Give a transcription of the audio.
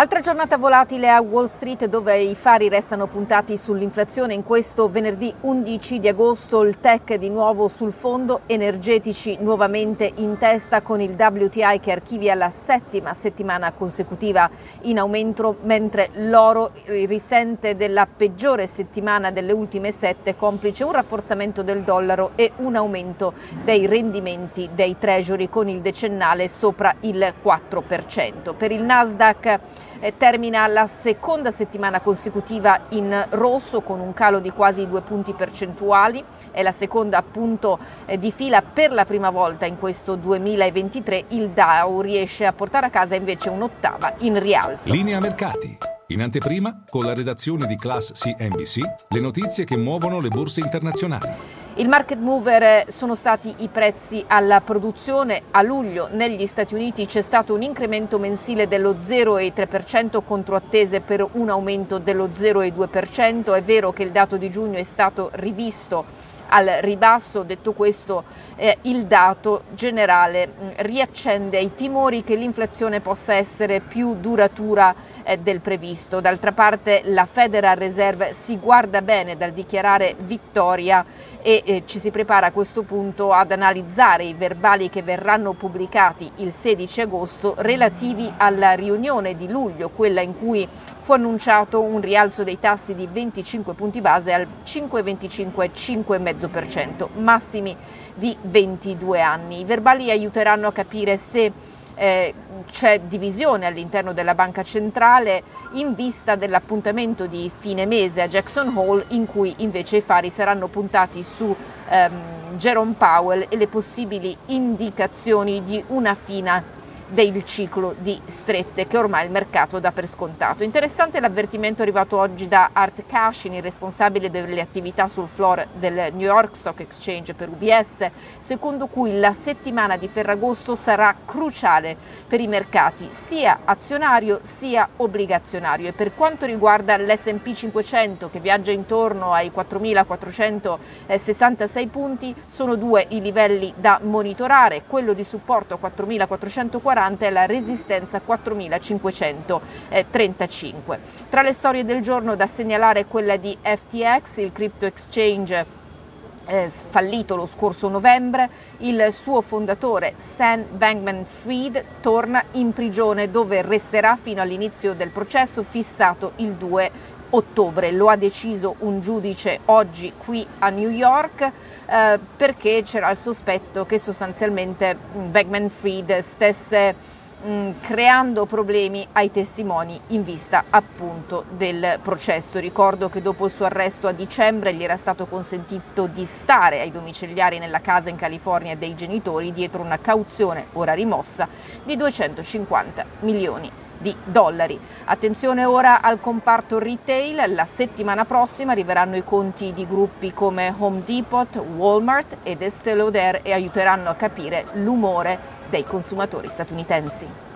Altra giornata volatile a Wall Street dove i fari restano puntati sull'inflazione. In questo venerdì 11 di agosto il tech di nuovo sul fondo, energetici nuovamente in testa con il WTI che archivia la settima settimana consecutiva in aumento, mentre l'oro risente della peggiore settimana delle ultime sette, complice un rafforzamento del dollaro e un aumento dei rendimenti dei treasury con il decennale sopra il 4%. Per il Nasdaq eh, termina la seconda settimana consecutiva in rosso con un calo di quasi due punti percentuali, è la seconda appunto eh, di fila per la prima volta in questo 2023, il Dow riesce a portare a casa invece un'ottava in rialzo. Linea mercati. In anteprima, con la redazione di Class CNBC, le notizie che muovono le borse internazionali. Il market mover sono stati i prezzi alla produzione. A luglio negli Stati Uniti c'è stato un incremento mensile dello 0,3% contro attese per un aumento dello 0,2%. È vero che il dato di giugno è stato rivisto al ribasso. Detto questo, eh, il dato generale mh, riaccende ai timori che l'inflazione possa essere più duratura eh, del previsto. D'altra parte la Federal Reserve si guarda bene dal dichiarare vittoria e eh, ci si prepara a questo punto ad analizzare i verbali che verranno pubblicati il 16 agosto relativi alla riunione di luglio, quella in cui fu annunciato un rialzo dei tassi di 25 punti base al 5,25 5,5 2,5%, massimi di 22 anni. I verbali aiuteranno a capire se eh, c'è divisione all'interno della banca centrale in vista dell'appuntamento di fine mese a Jackson Hole in cui invece i fari saranno puntati su ehm, Jerome Powell e le possibili indicazioni di una fine del ciclo di strette che ormai il mercato dà per scontato. Interessante l'avvertimento arrivato oggi da Art Cashin, il responsabile delle attività sul floor del New York Stock Exchange per UBS, secondo cui la settimana di Ferragosto sarà cruciale per i mercati, sia azionario sia obbligazionario. E per quanto riguarda l'SP 500 che viaggia intorno ai 4.466 punti, sono due i livelli da monitorare, quello di supporto a 4.440 40 e la resistenza 4535. Tra le storie del giorno da segnalare quella di FTX, il crypto exchange eh, fallito lo scorso novembre, il suo fondatore Sam Bankman Fried torna in prigione dove resterà fino all'inizio del processo fissato il 2 ottobre. Lo ha deciso un giudice oggi qui a New York eh, perché c'era il sospetto che sostanzialmente mm, Bankman Fried stesse mm, creando problemi ai testimoni in vista appunto del processo. Ricordo che dopo il suo arresto a dicembre gli era stato consentito di stare ai domiciliari nella casa in California dei genitori dietro una cauzione ora rimossa di 250 milioni di dollari. Attenzione ora al comparto retail, la settimana prossima arriveranno i conti di gruppi come Home Depot, Walmart ed Estée Lauder e aiuteranno a capire l'umore dei consumatori statunitensi.